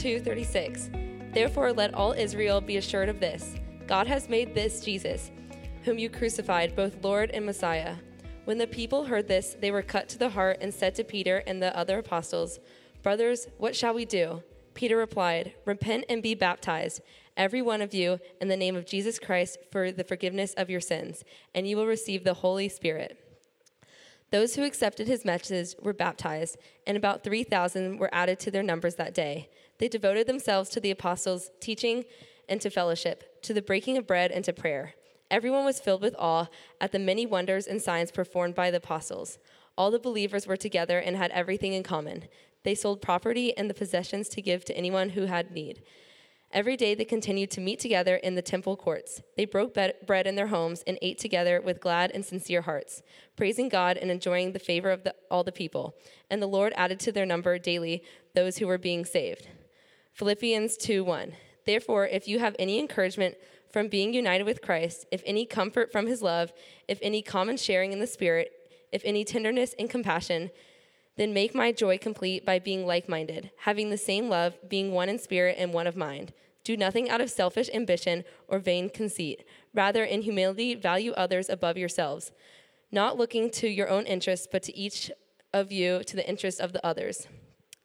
2:36. Therefore, let all Israel be assured of this: God has made this Jesus, whom you crucified, both Lord and Messiah. When the people heard this, they were cut to the heart and said to Peter and the other apostles, Brothers, what shall we do? Peter replied, Repent and be baptized, every one of you, in the name of Jesus Christ for the forgiveness of your sins, and you will receive the Holy Spirit. Those who accepted his message were baptized, and about 3,000 were added to their numbers that day. They devoted themselves to the apostles' teaching and to fellowship, to the breaking of bread and to prayer. Everyone was filled with awe at the many wonders and signs performed by the apostles. All the believers were together and had everything in common. They sold property and the possessions to give to anyone who had need. Every day they continued to meet together in the temple courts. They broke bread in their homes and ate together with glad and sincere hearts, praising God and enjoying the favor of the, all the people. And the Lord added to their number daily those who were being saved. Philippians 2 1. Therefore, if you have any encouragement from being united with Christ, if any comfort from his love, if any common sharing in the Spirit, if any tenderness and compassion, then make my joy complete by being like minded, having the same love, being one in spirit and one of mind. Do nothing out of selfish ambition or vain conceit. Rather, in humility, value others above yourselves, not looking to your own interests, but to each of you to the interests of the others.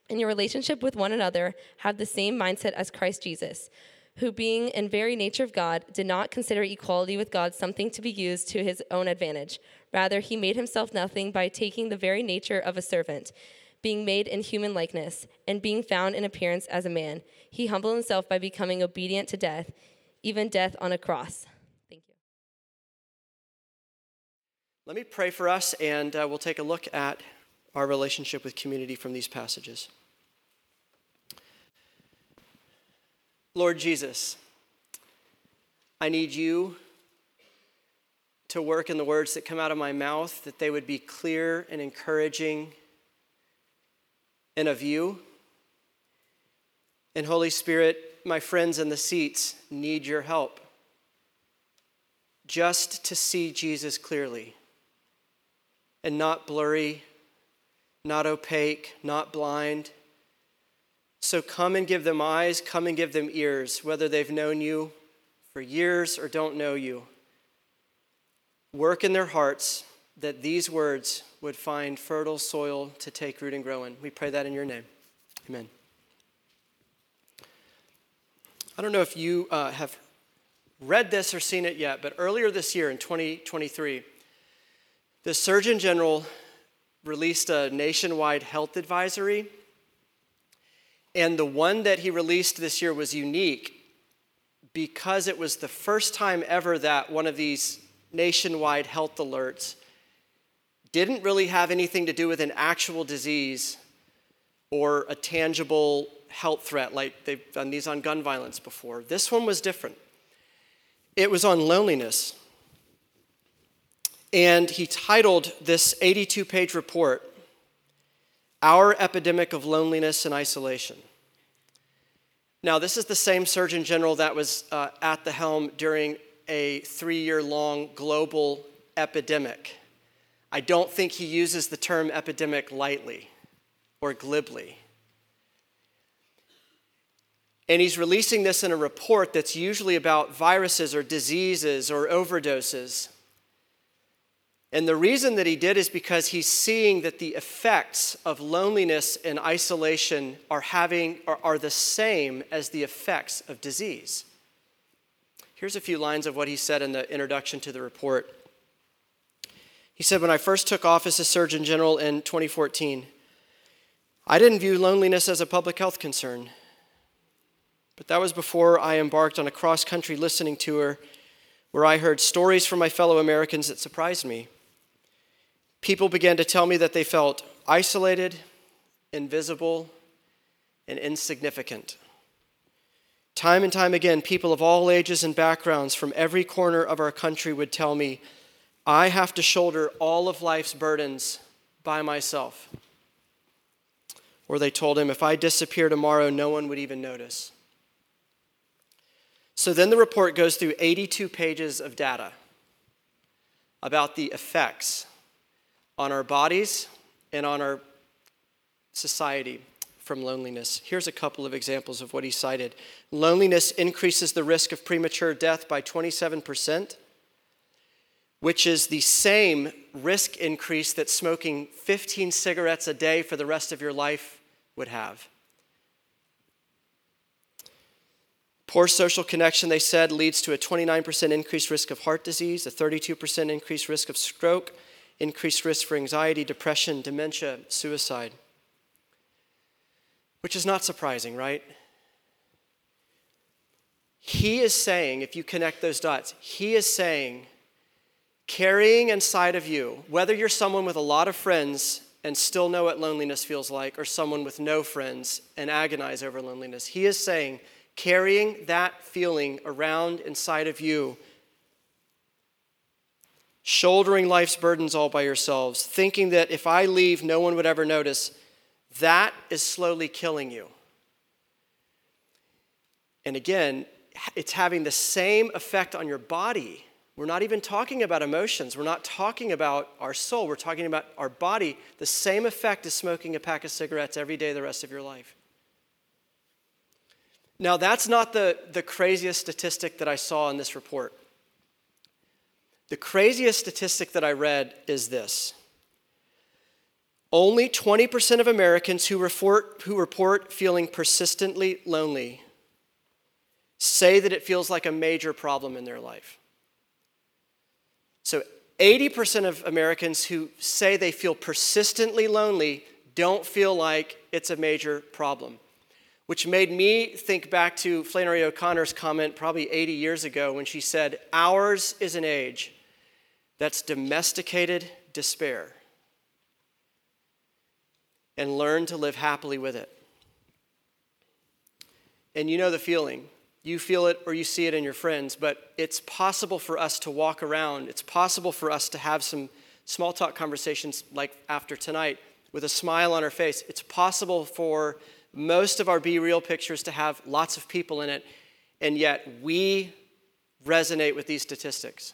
In your relationship with one another, have the same mindset as Christ Jesus who, being in very nature of God, did not consider equality with God something to be used to his own advantage. Rather, he made himself nothing by taking the very nature of a servant, being made in human likeness, and being found in appearance as a man. He humbled himself by becoming obedient to death, even death on a cross. Thank you. Let me pray for us, and uh, we'll take a look at our relationship with community from these passages. Lord Jesus, I need you to work in the words that come out of my mouth, that they would be clear and encouraging and of you. And Holy Spirit, my friends in the seats need your help just to see Jesus clearly and not blurry, not opaque, not blind so come and give them eyes, come and give them ears, whether they've known you for years or don't know you. Work in their hearts that these words would find fertile soil to take root and grow in. We pray that in your name. Amen. I don't know if you uh, have read this or seen it yet, but earlier this year in 2023, the Surgeon General released a nationwide health advisory and the one that he released this year was unique because it was the first time ever that one of these nationwide health alerts didn't really have anything to do with an actual disease or a tangible health threat like they've done these on gun violence before. This one was different. It was on loneliness. And he titled this 82 page report, our epidemic of loneliness and isolation. Now, this is the same Surgeon General that was uh, at the helm during a three year long global epidemic. I don't think he uses the term epidemic lightly or glibly. And he's releasing this in a report that's usually about viruses or diseases or overdoses. And the reason that he did is because he's seeing that the effects of loneliness and isolation are, having, are, are the same as the effects of disease. Here's a few lines of what he said in the introduction to the report. He said, When I first took office as Surgeon General in 2014, I didn't view loneliness as a public health concern. But that was before I embarked on a cross country listening tour where I heard stories from my fellow Americans that surprised me people began to tell me that they felt isolated, invisible, and insignificant. Time and time again, people of all ages and backgrounds from every corner of our country would tell me, I have to shoulder all of life's burdens by myself. Or they told him, if I disappear tomorrow, no one would even notice. So then the report goes through 82 pages of data about the effects on our bodies and on our society from loneliness. Here's a couple of examples of what he cited loneliness increases the risk of premature death by 27%, which is the same risk increase that smoking 15 cigarettes a day for the rest of your life would have. Poor social connection, they said, leads to a 29% increased risk of heart disease, a 32% increased risk of stroke, increased risk for anxiety, depression, dementia, suicide. Which is not surprising, right? He is saying, if you connect those dots, he is saying, carrying inside of you, whether you're someone with a lot of friends and still know what loneliness feels like, or someone with no friends and agonize over loneliness, he is saying, carrying that feeling around inside of you, shouldering life's burdens all by yourselves, thinking that if I leave, no one would ever notice, that is slowly killing you. And again, it's having the same effect on your body. We're not even talking about emotions. We're not talking about our soul. We're talking about our body. The same effect as smoking a pack of cigarettes every day the rest of your life. Now, that's not the, the craziest statistic that I saw in this report. The craziest statistic that I read is this only 20% of Americans who report, who report feeling persistently lonely say that it feels like a major problem in their life. So 80% of Americans who say they feel persistently lonely don't feel like it's a major problem which made me think back to Flannery O'Connor's comment probably 80 years ago when she said, Ours is an age that's domesticated despair and learn to live happily with it. And you know the feeling. You feel it or you see it in your friends, but it's possible for us to walk around. It's possible for us to have some small talk conversations like after tonight with a smile on our face. It's possible for most of our Be Real pictures to have lots of people in it, and yet we resonate with these statistics.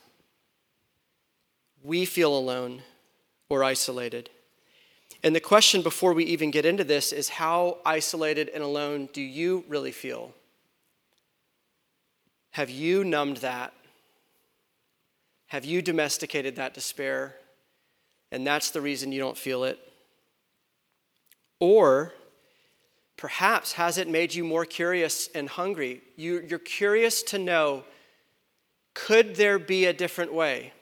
We feel alone or isolated. And the question before we even get into this is how isolated and alone do you really feel? Have you numbed that? Have you domesticated that despair? And that's the reason you don't feel it? Or Perhaps has it made you more curious and hungry? You, you're curious to know could there be a different way?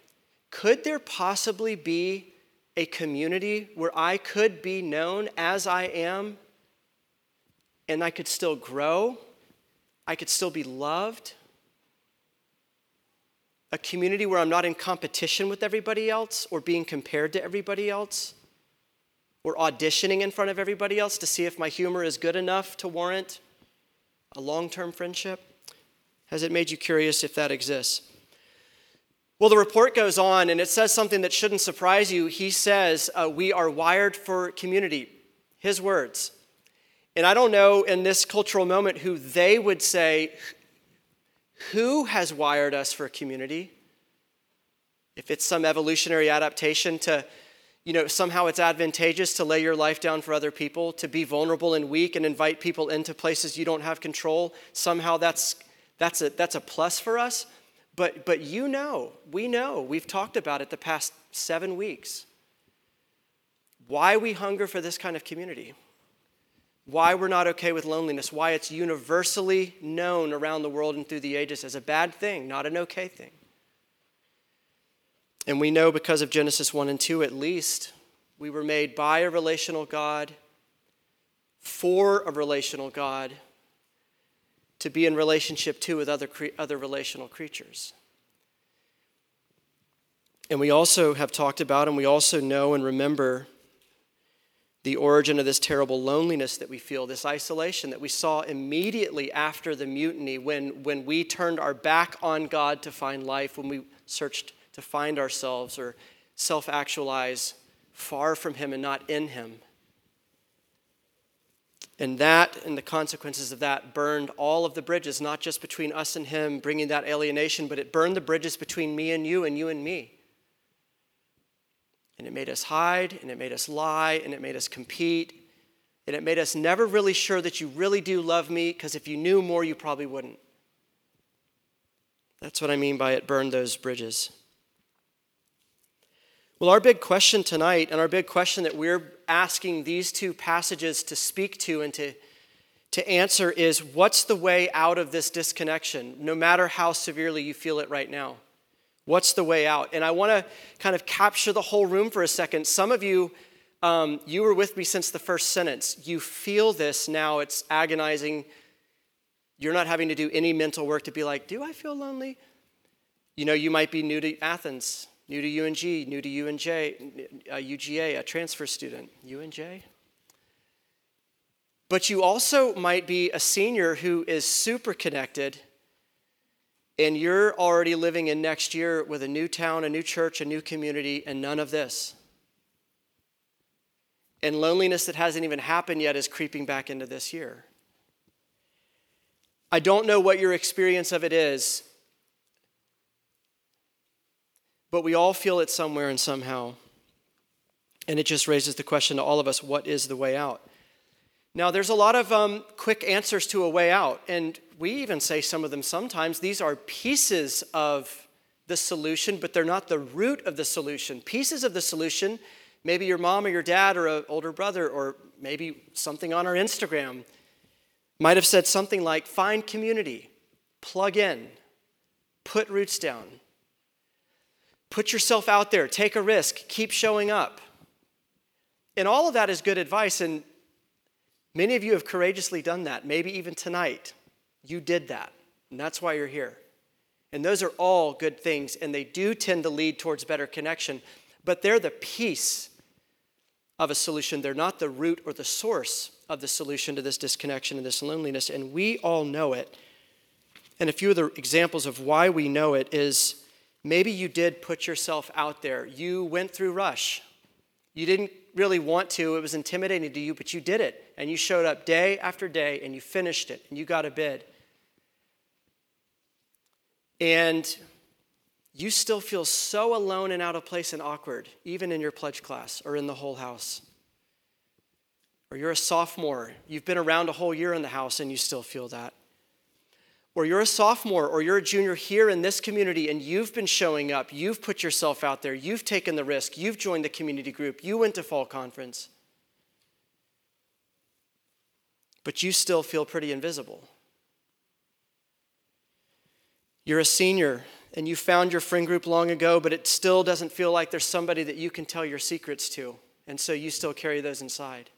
Could there possibly be a community where I could be known as I am and I could still grow? I could still be loved? A community where I'm not in competition with everybody else or being compared to everybody else? or auditioning in front of everybody else to see if my humor is good enough to warrant a long term friendship? Has it made you curious if that exists? Well, the report goes on and it says something that shouldn't surprise you. He says, uh, We are wired for community. His words. And I don't know in this cultural moment who they would say, Who has wired us for community? If it's some evolutionary adaptation to you know, somehow it's advantageous to lay your life down for other people, to be vulnerable and weak and invite people into places you don't have control. Somehow that's, that's, a, that's a plus for us. But, but you know, we know, we've talked about it the past seven weeks. Why we hunger for this kind of community. Why we're not okay with loneliness. Why it's universally known around the world and through the ages as a bad thing, not an okay thing. And we know because of Genesis 1 and 2 at least, we were made by a relational God, for a relational God, to be in relationship too with other, other relational creatures. And we also have talked about, and we also know and remember the origin of this terrible loneliness that we feel, this isolation that we saw immediately after the mutiny when, when we turned our back on God to find life, when we searched to find ourselves or self actualize far from Him and not in Him. And that and the consequences of that burned all of the bridges, not just between us and Him, bringing that alienation, but it burned the bridges between me and you and you and me. And it made us hide, and it made us lie, and it made us compete, And it made us never really sure that you really do love me, because if you knew more, you probably wouldn't. That's what I mean by it burned those bridges. Well, our big question tonight, and our big question that we're asking these two passages to speak to and to, to answer is what's the way out of this disconnection, no matter how severely you feel it right now? What's the way out? And I want to kind of capture the whole room for a second. Some of you, um, you were with me since the first sentence. You feel this now, it's agonizing. You're not having to do any mental work to be like, do I feel lonely? You know, you might be new to Athens, new to UNG, new to UNJ, uh, UGA, a transfer student. UNJ? But you also might be a senior who is super connected and you're already living in next year with a new town, a new church, a new community, and none of this. And loneliness that hasn't even happened yet is creeping back into this year. I don't know what your experience of it is, but we all feel it somewhere and somehow. And it just raises the question to all of us what is the way out? Now, there's a lot of um, quick answers to a way out, and we even say some of them sometimes. These are pieces of the solution, but they're not the root of the solution. Pieces of the solution, maybe your mom or your dad or an older brother, or maybe something on our Instagram, might have said something like find community, plug in, put roots down, put yourself out there, take a risk, keep showing up. And all of that is good advice, and Many of you have courageously done that. Maybe even tonight, you did that. And that's why you're here. And those are all good things, and they do tend to lead towards better connection, but they're the piece of a solution. They're not the root or the source of the solution to this disconnection and this loneliness, and we all know it. And a few of the examples of why we know it is maybe you did put yourself out there. You went through Rush. You didn't really want to, it was intimidating to you, but you did it. And you showed up day after day and you finished it and you got a bid. And you still feel so alone and out of place and awkward, even in your pledge class or in the whole house. Or you're a sophomore, you've been around a whole year in the house and you still feel that or you're a sophomore or you're a junior here in this community and you've been showing up, you've put yourself out there, you've taken the risk, you've joined the community group, you went to fall conference, but you still feel pretty invisible. You're a senior and you found your friend group long ago, but it still doesn't feel like there's somebody that you can tell your secrets to, and so you still carry those inside.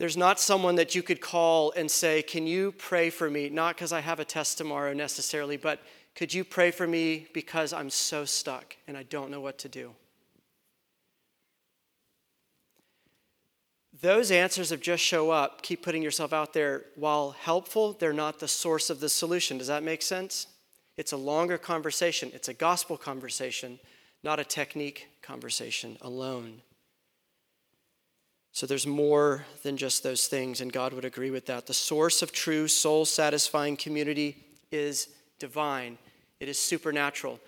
There's not someone that you could call and say, Can you pray for me? Not because I have a test tomorrow necessarily, but could you pray for me because I'm so stuck and I don't know what to do? Those answers of just show up, keep putting yourself out there, while helpful, they're not the source of the solution. Does that make sense? It's a longer conversation, it's a gospel conversation, not a technique conversation alone. So there's more than just those things, and God would agree with that. The source of true, soul satisfying community is divine, it is supernatural.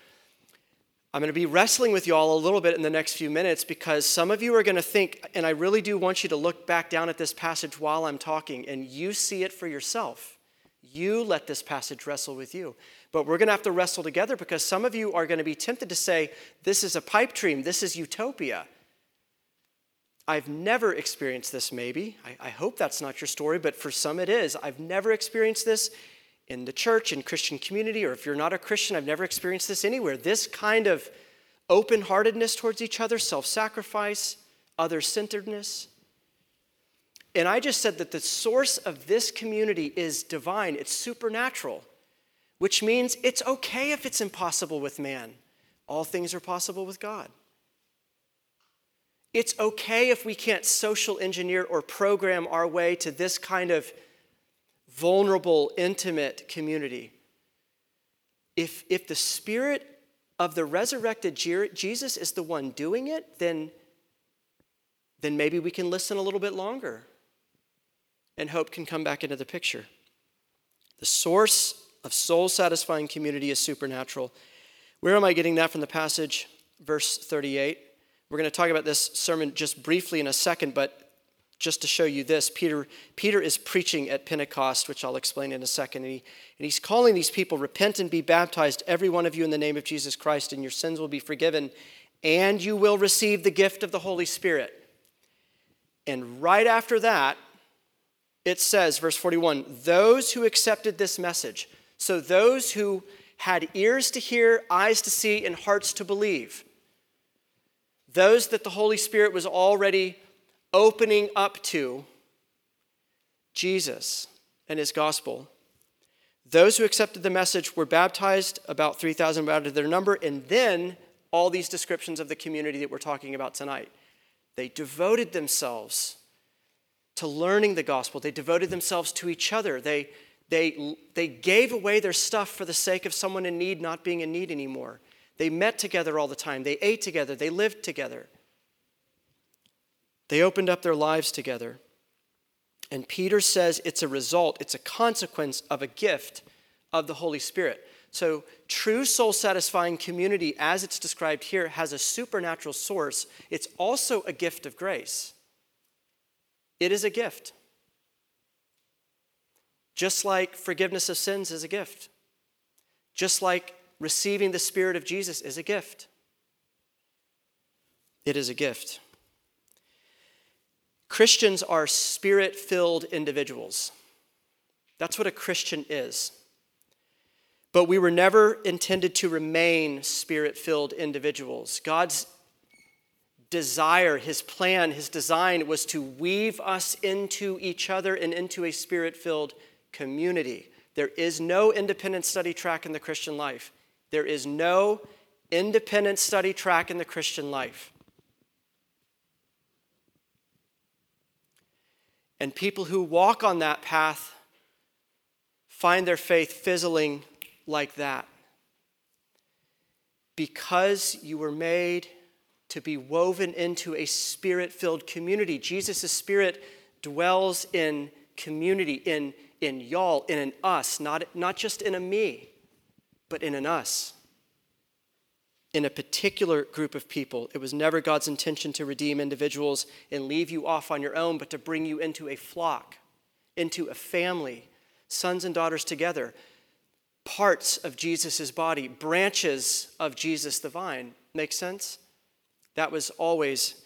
I'm going to be wrestling with you all a little bit in the next few minutes because some of you are going to think, and I really do want you to look back down at this passage while I'm talking, and you see it for yourself. You let this passage wrestle with you. But we're going to have to wrestle together because some of you are going to be tempted to say, This is a pipe dream, this is utopia. I've never experienced this, maybe. I, I, hope that's not your story, but for some it is. I've never experienced this in the church, in Christian community, or if you're not a Christian, I've never experienced this anywhere. This kind of open heartedness towards each other, self sacrifice, other centeredness. And I just said that the source of this community is divine, it's supernatural, which means it's okay if it's impossible with man. All things are possible with God. It's okay if we can't social engineer or program our way to this kind of vulnerable, intimate community. If, if the Spirit of the resurrected Jesus is the one doing it, then, then maybe we can listen a little bit longer and hope can come back into the picture. The source of soul satisfying community is supernatural. Where am I getting that from the passage? Verse 38. We're going to talk about this sermon just briefly in a second, but just to show you this, Peter, Peter is preaching at Pentecost, which I'll explain in a second. And, he, and he's calling these people, Repent and be baptized, every one of you, in the name of Jesus Christ, and your sins will be forgiven, and you will receive the gift of the Holy Spirit. And right after that, it says, verse 41, those who accepted this message, so those who had ears to hear, eyes to see, and hearts to believe, those that the Holy Spirit was already opening up to Jesus and his gospel. Those who accepted the message were baptized, about 3,000 out of their number, and then all these descriptions of the community that we're talking about tonight. They devoted themselves to learning the gospel, they devoted themselves to each other. They, they, they gave away their stuff for the sake of someone in need not being in need anymore. They met together all the time, they ate together, they lived together. They opened up their lives together. And Peter says it's a result, it's a consequence of a gift of the Holy Spirit. So, true soul satisfying community, as it's described here, has a supernatural source. It's also a gift of grace. It is a gift. Just like forgiveness of sins is a gift, just like receiving the Spirit of Jesus is a gift. It is a gift. Christians are spirit filled individuals. That's what a Christian is. But we were never intended to remain spirit filled individuals. God's desire, his plan, his design was to weave us into each other and into a spirit filled community. There is no independent study track in the Christian life. There is no independent study track in the Christian life. And people who walk on that path find their faith fizzling like that. Because you were made to be woven into a spirit filled community. Jesus' spirit dwells in community, in, in y'all, in an us, not, not just in a me, but in an us in a particular group of people. It was never God's intention to redeem individuals and leave you off on your own, but to bring you into a flock, into a family, sons and daughters together, parts of Jesus' body, branches of Jesus the vine. Make sense? That was always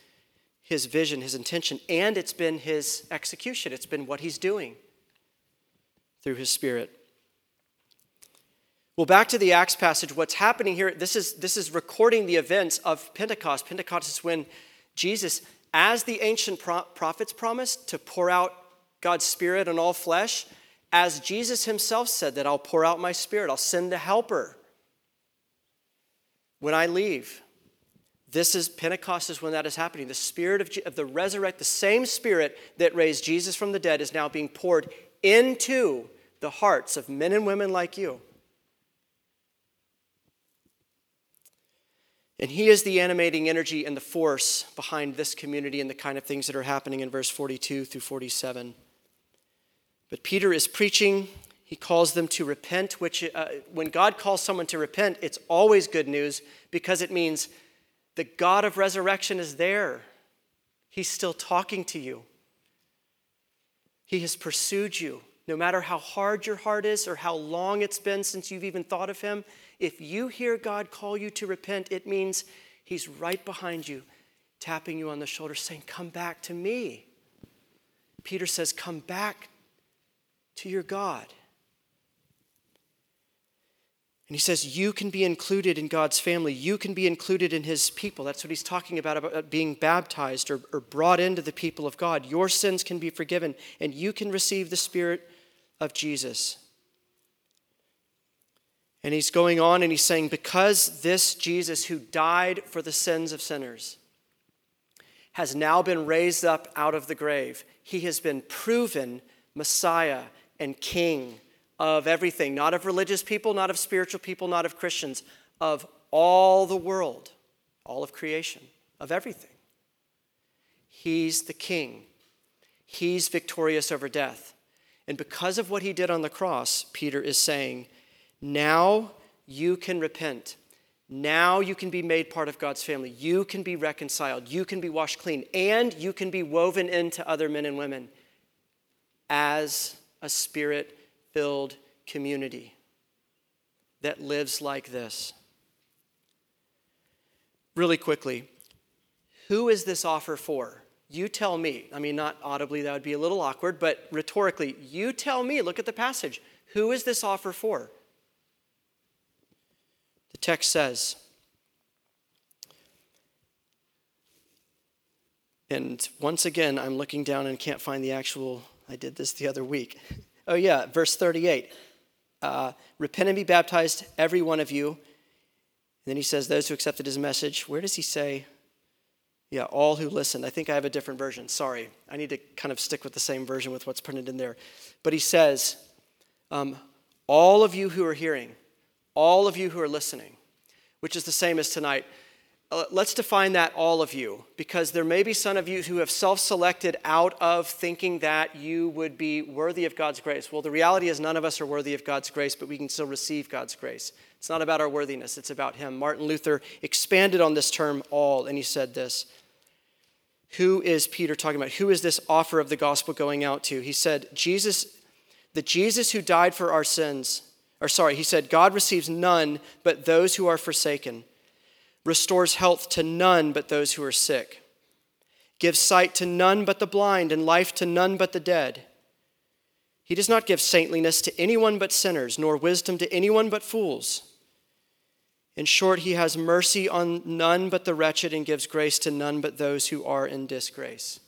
his vision, his intention, and it's been his execution. It's been what he's doing through his spirit. Well, back to the Acts passage, what's happening here, this is, this is recording the events of Pentecost. Pentecost is when Jesus, as the ancient pro- prophets promised, to pour out God's Spirit on all flesh, as Jesus himself said that I'll pour out my Spirit, I'll send the helper when I leave. This is Pentecost is when that is happening. The spirit of, of the resurrect, the same spirit that raised Jesus from the dead is now being poured into the hearts of men and women like you. And he is the animating energy and the force behind this community and the kind of things that are happening in verse 42 through 47. But Peter is preaching. He calls them to repent, which, uh, when God calls someone to repent, it's always good news because it means the God of resurrection is there. He's still talking to you. He has pursued you. No matter how hard your heart is or how long it's been since you've even thought of Him, if you hear God call you to repent, it means He's right behind you, tapping you on the shoulder, saying, Come back to me. Peter says, Come back to your God. And he says, You can be included in God's family. You can be included in his people. That's what he's talking about, about being baptized or, or brought into the people of God. Your sins can be forgiven, and you can receive the Spirit of Jesus. And he's going on and he's saying, Because this Jesus who died for the sins of sinners has now been raised up out of the grave, he has been proven Messiah and King of everything, not of religious people, not of spiritual people, not of Christians, of all the world, all of creation, of everything. He's the King, he's victorious over death. And because of what he did on the cross, Peter is saying, now you can repent. Now you can be made part of God's family. You can be reconciled. You can be washed clean. And you can be woven into other men and women as a spirit filled community that lives like this. Really quickly, who is this offer for? You tell me. I mean, not audibly, that would be a little awkward, but rhetorically, you tell me. Look at the passage. Who is this offer for? The text says, and once again, I'm looking down and can't find the actual, I did this the other week. Oh, yeah, verse 38. Uh, Repent and be baptized, every one of you. And then he says, Those who accepted his message. Where does he say? Yeah, all who listened. I think I have a different version. Sorry. I need to kind of stick with the same version with what's printed in there. But he says, um, All of you who are hearing, all of you who are listening, which is the same as tonight. Uh, let's define that all of you, because there may be some of you who have self selected out of thinking that you would be worthy of God's grace. Well, the reality is none of us are worthy of God's grace, but we can still receive God's grace. It's not about our worthiness, it's about Him. Martin Luther expanded on this term all, and he said this. Who is Peter talking about? Who is this offer of the gospel going out to? He said, Jesus, the Jesus who died for our sins or sorry, he said, God receives none but those who are forsaken, restores health to none but those who are sick, gives sight to none but the blind, and life to none but the dead. He does not give saintliness to anyone but sinners, nor wisdom to anyone but fools. In short, he has mercy on none but the wretched and gives grace to none but those who are in disgrace.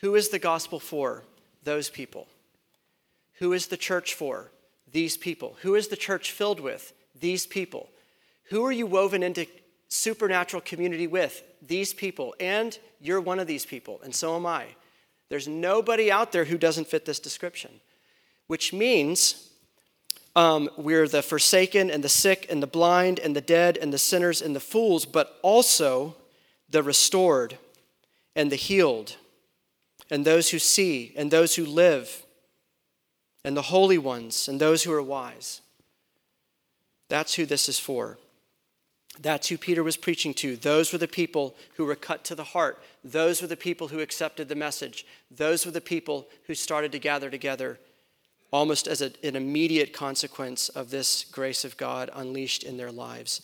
Who is the gospel for? Those people. Who is the church for? These people. Who is the church filled with? These people. Who are you woven into supernatural community with? These people. And you're one of these people, and so am I. There's nobody out there who doesn't fit this description, which means um, we're the forsaken and the sick and the blind and the dead and the sinners and the fools, but also the restored and the healed and those who see and those who live and the holy ones and those who are wise. That's who this is for. That's who Peter was preaching to. Those were the people who were cut to the heart. Those were the people who accepted the message. Those were the people who started to gather together almost as a, an immediate consequence of this grace of God unleashed in their lives.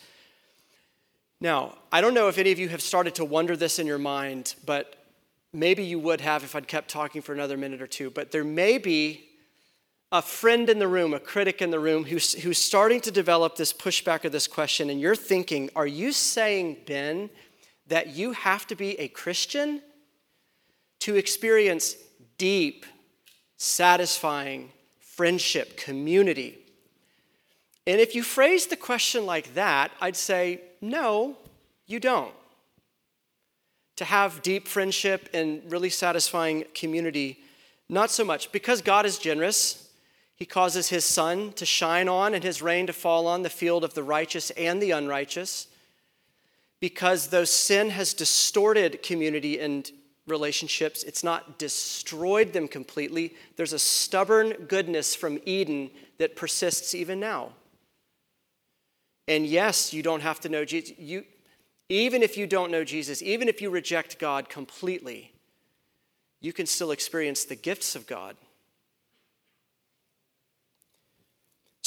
Now, I don't know if any of you have started to wonder this in your mind, but maybe you would have if I'd kept talking for another minute or two. But there may be a friend in the room, a critic in the room, who's, who's starting to develop this pushback of this question, and you're thinking, are you saying, Ben, that you have to be a Christian to experience deep, satisfying friendship, community? And if you phrase the question like that, I'd say, no, you don't. To have deep friendship and really satisfying community, not so much. Because God is generous, he causes his sun to shine on and his rain to fall on the field of the righteous and the unrighteous. Because though sin has distorted community and relationships, it's not destroyed them completely. There's a stubborn goodness from Eden that persists even now. And yes, you don't have to know Jesus. You, even if you don't know Jesus, even if you reject God completely, you can still experience the gifts of God.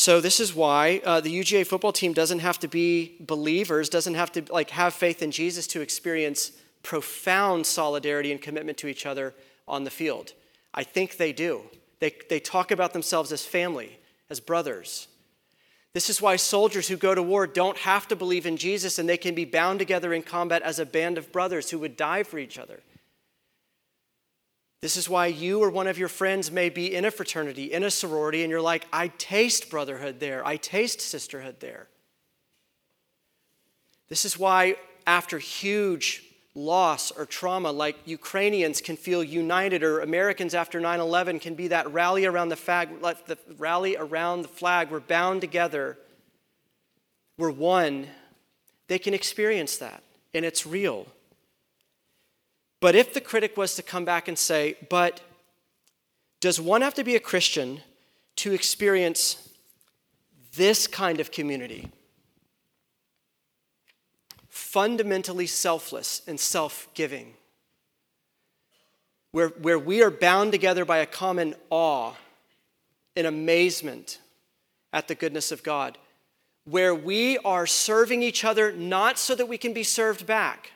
So this is why uh, the UGA football team doesn't have to be believers, doesn't have to like have faith in Jesus to experience profound solidarity and commitment to each other on the field. I think they do. They, they talk about themselves as family, as brothers. This is why soldiers who go to war don't have to believe in Jesus and they can be bound together in combat as a band of brothers who would die for each other. This is why you or one of your friends may be in a fraternity, in a sorority, and you're like, I taste brotherhood there, I taste sisterhood there. This is why, after huge loss or trauma, like Ukrainians can feel united, or Americans after 9 11 can be that rally around the flag, the rally around the flag. We're bound together, we're one. They can experience that, and it's real. But if the critic was to come back and say, but does one have to be a Christian to experience this kind of community? fundamentally selfless and self giving, where, where we are bound together by a common awe and amazement at the goodness of God, where we are serving each other not so that we can be served back,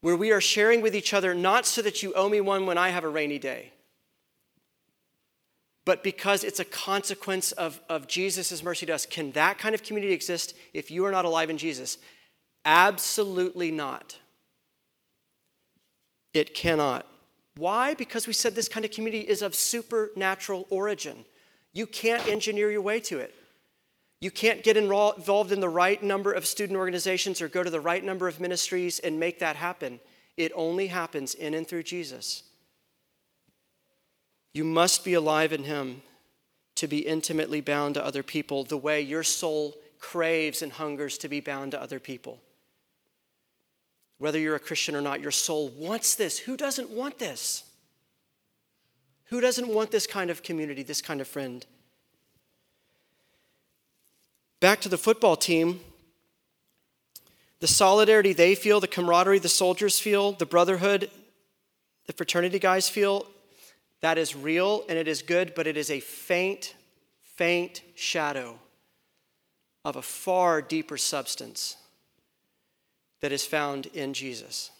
where we are sharing with each other not so that you owe me one when I have a rainy day but because it's a consequence of, of Jesus' mercy to us. Can that kind of community exist if you are not alive in Jesus? Absolutely not. It cannot. Why? Because we said this kind of community is of supernatural origin. You can't engineer your way to it. You can't get involved in the right number of student organizations or go to the right number of ministries and make that happen. It only happens in and through Jesus. You must be alive in Him to be intimately bound to other people the way your soul craves and hungers to be bound to other people. Whether you're a Christian or not, your soul wants this. Who doesn't want this? Who doesn't want this kind of community, this kind of friend? Back to the football team. The solidarity they feel, the camaraderie the soldiers feel, the brotherhood the fraternity guys feel, that is real and it is good, but it is a faint, faint shadow of a far deeper substance that is found in Jesus.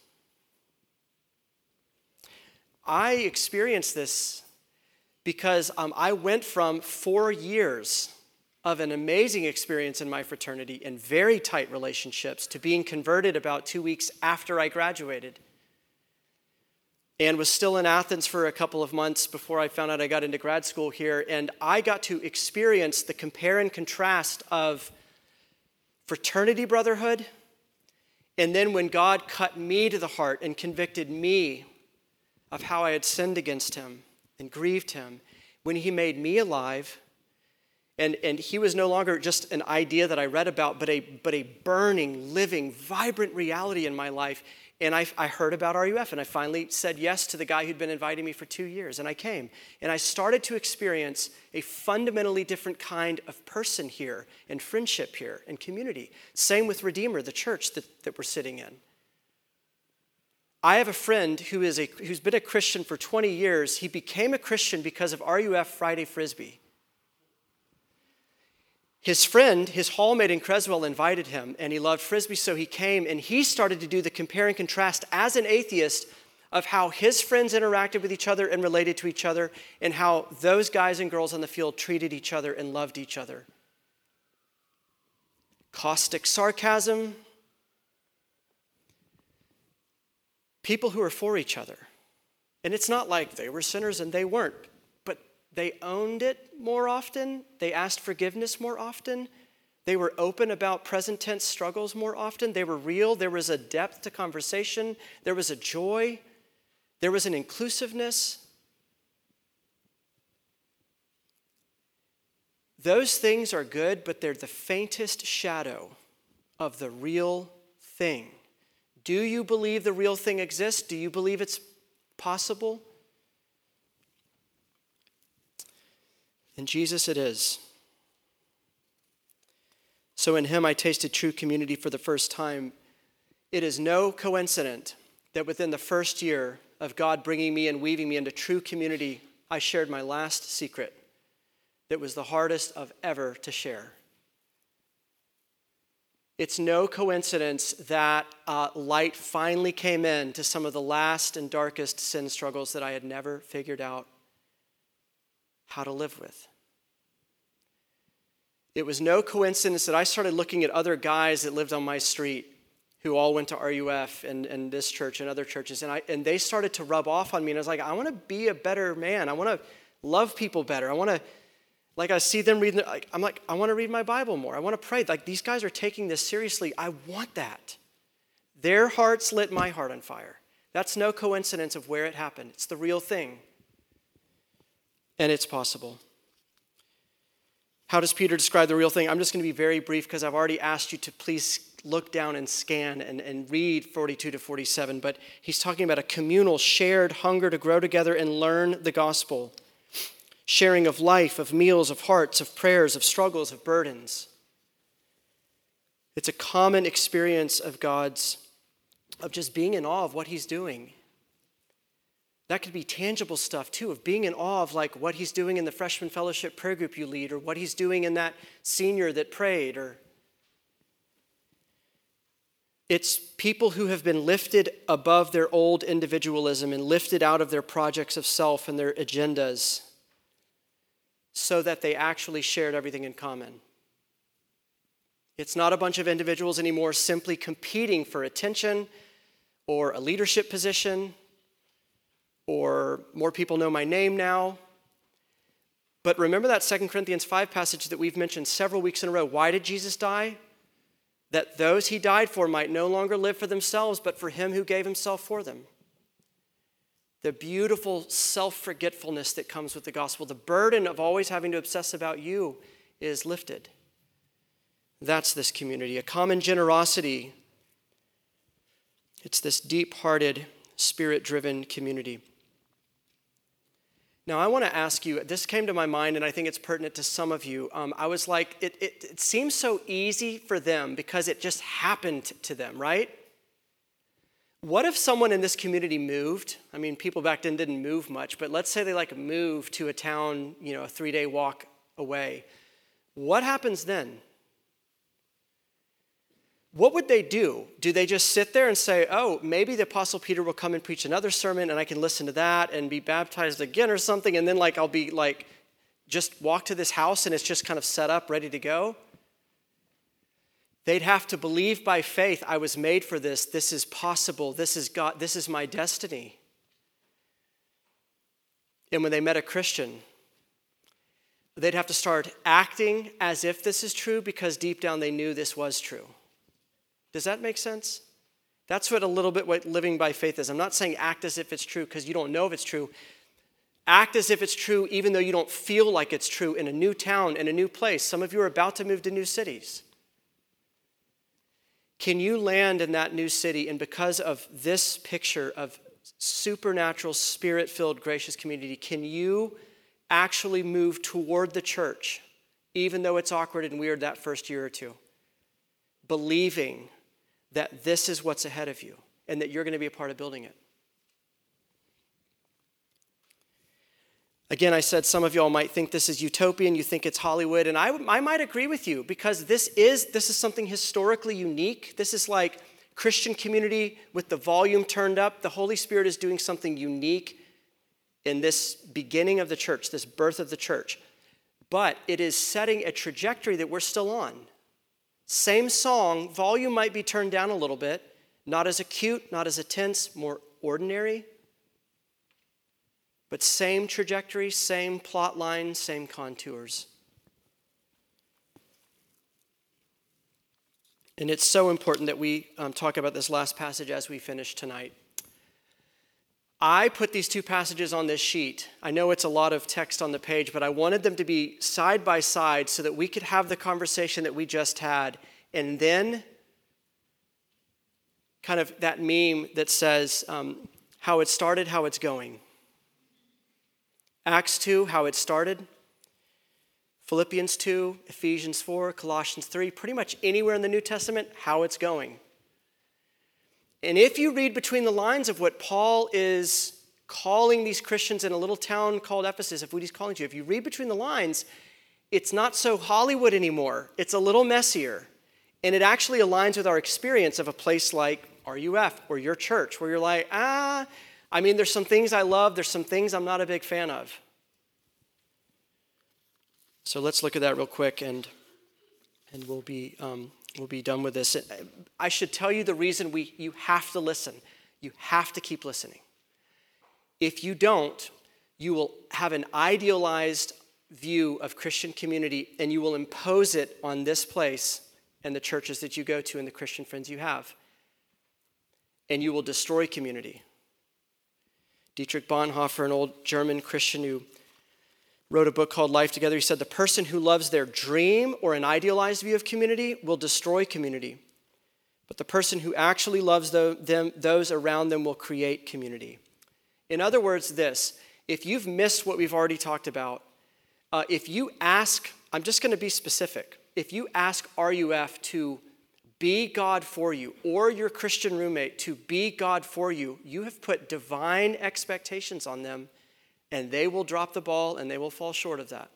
I experienced this because um, I went from four years of an amazing experience in my fraternity and very tight relationships to being converted about two weeks after I graduated and was still in Athens for a couple of months before I found out I got into grad school here. And I got to experience the compare and contrast of fraternity brotherhood. And then when God cut me to the heart and convicted me of how I had sinned against him and grieved him, when he made me alive, and, and he was no longer just an idea that I read about, but a, but a burning, living, vibrant reality in my life. And I, I, heard about RUF, and I finally said yes to the guy who'd been inviting me for two years. And I came. And I started to experience a fundamentally different kind of person here, and friendship here, and community. Same with Redeemer, the church that, that we're sitting in. I have a friend who is a, who's been a Christian for 20 years. He became a Christian because of RUF Friday Frisbee. His friend, his hallmate in Creswell, invited him, and he loved Frisbee, so he came and he started to do the compare and contrast as an atheist of how his friends interacted with each other and related to each other, and how those guys and girls on the field treated each other and loved each other. Caustic sarcasm, people who are for each other. And it's not like they were sinners and they weren't. They owned it more often, they asked forgiveness more often, they were open about present tense struggles more often, they were real, there was a depth to conversation, there was a joy, there was an inclusiveness. Those things are good, but they're the faintest shadow of the real thing. Do you believe the real thing exists? Do you believe it's possible? In Jesus, it is. So in Him, I tasted true community for the first time. It is no coincidence that within the first year of God bringing me and weaving me into true community, I shared my last secret that was the hardest of ever to share. It's no coincidence that uh, light finally came in to some of the last and darkest sin struggles that I had never figured out how to live with. It was no coincidence that I started looking at other guys that lived on my street who all went to RUF and, and this church and other churches, and, I, and they started to rub off on me. And I was like, I want to be a better man. I want to love people better. I want to, like, I see them reading, Like, I'm like, I want to read my Bible more. I want to pray. Like, these guys are taking this seriously. I want that. Their hearts lit my heart on fire. That's no coincidence of where it happened. It's the real thing and it's possible. How does Peter describe the real thing? I'm just going to be very brief because I've already asked you to please look down and scan and, and read 42 to 47. But he's talking about a communal, shared hunger to grow together and learn the gospel, sharing of life, of meals, of hearts, of prayers, of struggles, of burdens. It's a common experience of God's, of just being in awe of what He's doing. That could be tangible stuff too, of being in awe of like what He's doing in the freshman fellowship prayer group you lead, or what He's doing in that senior that prayed, or it's people who have been lifted above their old individualism and lifted out of their projects of self and their agendas so that they actually shared everything in common. It's not a bunch of individuals anymore simply competing for attention or a leadership position or more people know my name now. But remember that 2 Corinthians 5 passage that we've mentioned several weeks in a row. Why did Jesus die? that those he died for might no longer live for themselves, but for him who gave himself for them. The beautiful self forgetfulness that comes with the gospel, the burden of always having to obsess about you is lifted. That's this community, a common generosity. It's this deep hearted, spirit driven community. Now, I want to ask you this came to my mind, and I think it's pertinent to some of you. Um, I was like, it, it, it seems so easy for them because it just happened to them, right? What if someone in this community moved? I mean, people back then didn't move much, but let's say they like moved to a town, you know, a three day walk away. What happens then? What would they do? Do they just sit there and say, oh, maybe the Apostle Peter will come and preach another sermon and I can listen to that and be baptized again or something, and then like I'll be like, just walk to this house and it's just kind of set up, ready to go? They'd have to believe by faith, I was made for this, this is possible, this is God, this is my destiny. And when they met a Christian, they'd have to start acting as if this is true because deep down they knew this was true. Does that make sense? That's what a little bit what living by faith is. I'm not saying act as if it's true because you don't know if it's true. Act as if it's true even though you don't feel like it's true in a new town, in a new place. Some of you are about to move to new cities. Can you land in that new city and because of this picture of supernatural, spirit filled, gracious community, can you actually move toward the church even though it's awkward and weird that first year or two? Believing that this is what's ahead of you and that you're going to be a part of building it. Again, I said some of y'all might think this is utopian, you think it's Hollywood, and I, I might agree with you because this is, this is something historically unique. This is like Christian community with the volume turned up. The Holy Spirit is doing something unique in this beginning of the church, this birth of the church. But it is setting a trajectory that we're still on. Same song, volume might be turned down a little bit, not as acute, not as intense, more ordinary. But same trajectory, same plot line, same contours. And it's so important that we um, talk about this last passage as we finish tonight. I put these two passages on this sheet. I know it's a lot of text on the page, but I wanted them to be side by side so that we could have the conversation that we just had. And then, kind of that meme that says um, how it started, how it's going. Acts 2, how it started. Philippians 2, Ephesians 4, Colossians 3, pretty much anywhere in the New Testament, how it's going. And if you read between the lines of what Paul is calling these Christians in a little town called Ephesus, if what he's calling to, if you read between the lines, it's not so Hollywood anymore. It's a little messier. And it actually aligns with our experience of a place like RUF or your church, where you're like, ah, I mean, there's some things I love, there's some things I'm not a big fan of. So let's look at that real quick and, and we'll be um, we'll be done with this. I should tell you the reason we, you have to listen. You have to keep listening. If you don't, you will have an idealized view of Christian community and you will impose it on this place and the churches that you go to and the Christian friends you have. And you will destroy community. Dietrich Bonhoeffer, an old German Christian who wrote a book called Life Together. He said, The person who loves their dream or an idealized view of community will destroy community. But the person who actually loves them, those around them will create community. In other words, this if you've missed what we've already talked about, uh, if you ask, I'm just going to be specific, if you ask RUF to be God for you, or your Christian roommate to be God for you, you have put divine expectations on them, and they will drop the ball and they will fall short of that.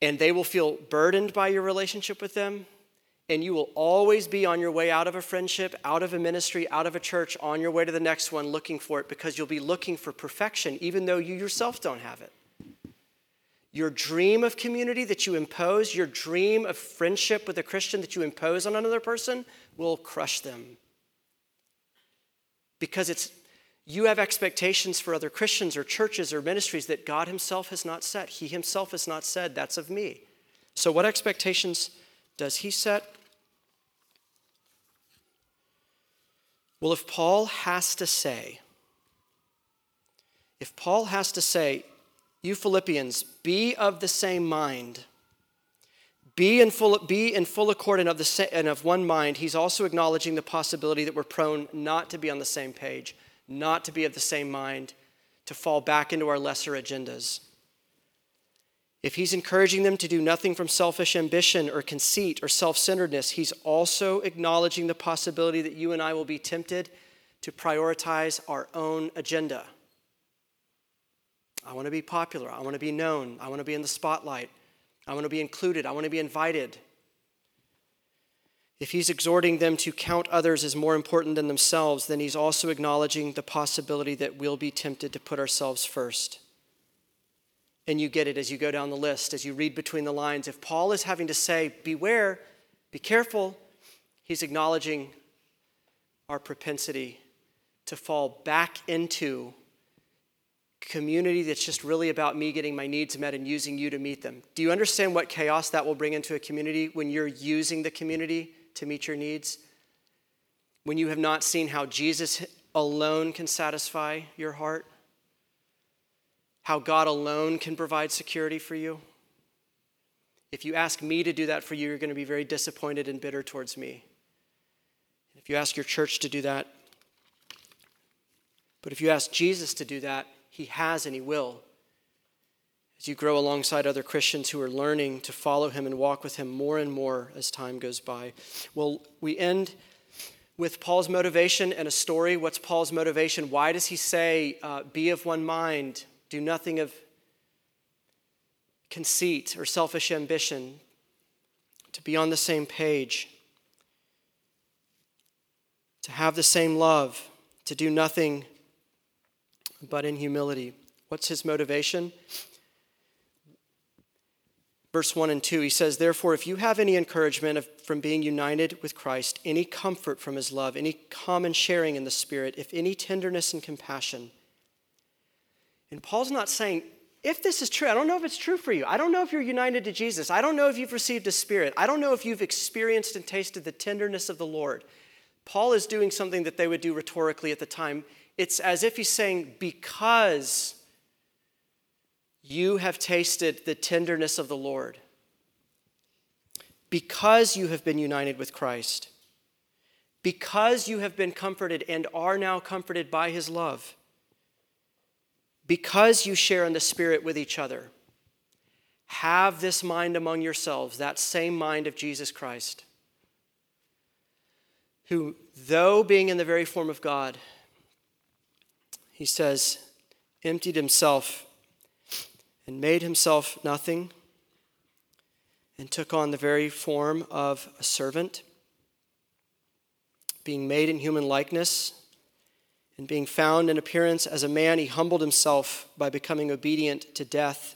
And they will feel burdened by your relationship with them, and you will always be on your way out of a friendship, out of a ministry, out of a church, on your way to the next one looking for it because you'll be looking for perfection, even though you yourself don't have it. Your dream of community that you impose, your dream of friendship with a Christian that you impose on another person will crush them. Because it's you have expectations for other Christians or churches or ministries that God Himself has not set. He Himself has not said, that's of me. So, what expectations does He set? Well, if Paul has to say, if Paul has to say, you Philippians, be of the same mind, be in full, be in full accord and of, the, and of one mind, he's also acknowledging the possibility that we're prone not to be on the same page, not to be of the same mind, to fall back into our lesser agendas. If he's encouraging them to do nothing from selfish ambition or conceit or self centeredness, he's also acknowledging the possibility that you and I will be tempted to prioritize our own agenda. I want to be popular. I want to be known. I want to be in the spotlight. I want to be included. I want to be invited. If he's exhorting them to count others as more important than themselves, then he's also acknowledging the possibility that we'll be tempted to put ourselves first. And you get it as you go down the list, as you read between the lines. If Paul is having to say, beware, be careful, he's acknowledging our propensity to fall back into community that's just really about me getting my needs met and using you to meet them. Do you understand what chaos that will bring into a community when you're using the community to meet your needs? When you have not seen how Jesus alone can satisfy your heart? How God alone can provide security for you? If you ask me to do that for you, you're going to be very disappointed and bitter towards me. If you ask your church to do that, but if you ask Jesus to do that, he has and He will. As you grow alongside other Christians who are learning to follow Him and walk with Him more and more as time goes by. Well, we end with Paul's motivation and a story. What's Paul's motivation? Why does he say, uh, be of one mind, do nothing of conceit or selfish ambition, to be on the same page, to have the same love, to do nothing but in humility. What's his motivation? Verse 1 and 2, he says, Therefore, if you have any encouragement of, from being united with Christ, any comfort from his love, any common sharing in the Spirit, if any tenderness and compassion. And Paul's not saying, if this is true, I don't know if it's true for you. I don't know if you're united to Jesus. I don't know if you've received a Spirit. I don't know if you've experienced and tasted the tenderness of the Lord. Paul is doing something that they would do rhetorically at the time. It's as if he's saying, Because you have tasted the tenderness of the Lord, because you have been united with Christ, because you have been comforted and are now comforted by his love, because you share in the Spirit with each other, have this mind among yourselves, that same mind of Jesus Christ, who, though being in the very form of God, he says, emptied himself and made himself nothing and took on the very form of a servant, being made in human likeness and being found in appearance as a man, he humbled himself by becoming obedient to death,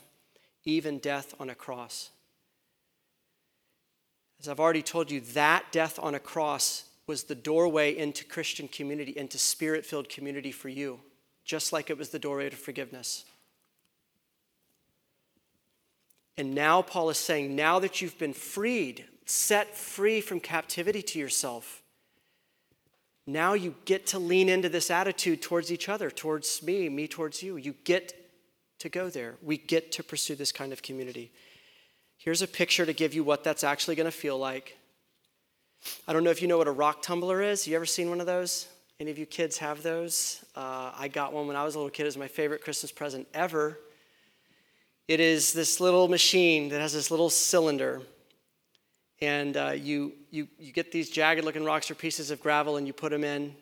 even death on a cross. As I've already told you, that death on a cross was the doorway into Christian community, into spirit filled community for you just like it was the doorway to forgiveness. And now Paul is saying, now that you've been freed, set free from captivity to yourself, now you get to lean into this attitude towards each other, towards me, me towards you. You get to go there. We get to pursue this kind of community. Here's a picture to give you what that's actually going to feel like. I don't know if you know what a rock tumbler is. You ever seen one of those? Any of you kids have those? Uh, I got one when I was a little kid. It was my favorite Christmas present ever. It is this little machine that has this little cylinder, and uh, you, you, you get these jagged looking rocks or pieces of gravel and you put them in.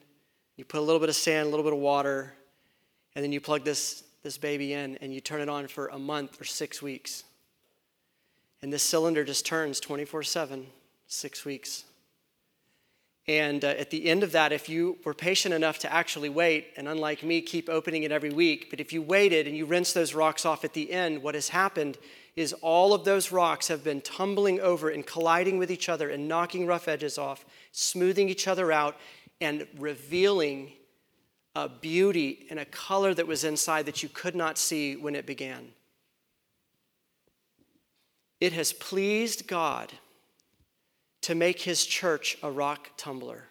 You put a little bit of sand, a little bit of water, and then you plug this, this baby in and you turn it on for a month or six weeks. And this cylinder just turns 24 7, six weeks. And uh, at the end of that, if you were patient enough to actually wait, and unlike me, keep opening it every week, but if you waited and you rinse those rocks off at the end, what has happened is all of those rocks have been tumbling over and colliding with each other and knocking rough edges off, smoothing each other out, and revealing a beauty and a color that was inside that you could not see when it began. It has pleased God to make his church a rock tumbler.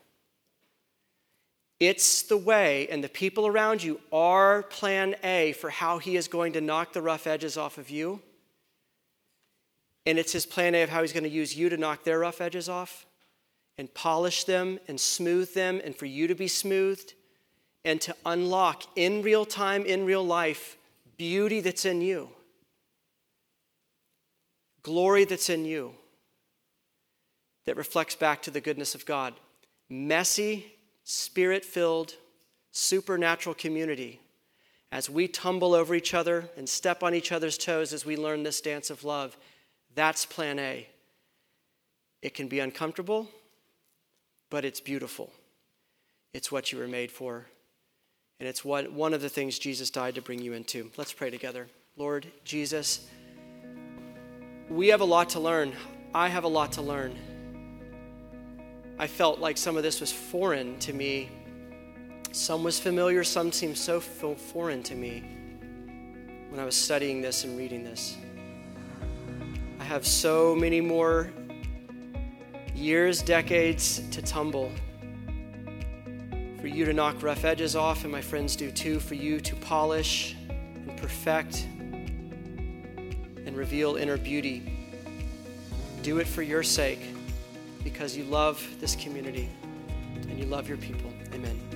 It's the way, and the people around you are plan A for how he is going to knock the rough edges off of you. And it's his plan A of how he's going to use you to knock their rough edges off and polish them and smooth them and for you to be smoothed and to unlock in real time, in real life, beauty that's in you, glory that's in you that reflects back to the goodness of God. Messy, spirit filled, supernatural community as we tumble over each other and step on each other's toes as we learn this dance of love. That's plan A. It can be uncomfortable, but it's beautiful. It's what you were made for. And it's what, one of the things Jesus died to bring you into. Let's pray together. Lord Jesus, we have a lot to learn. I have a lot to learn. I felt like some of this was foreign to me. Some was familiar, some seemed so foreign to me when I was studying this and reading this. I have so many more years, decades to tumble. For you to knock rough edges off, and my friends do too, for you to polish and perfect and reveal inner beauty. Do it for your sake because you love this community and you love your people. Amen.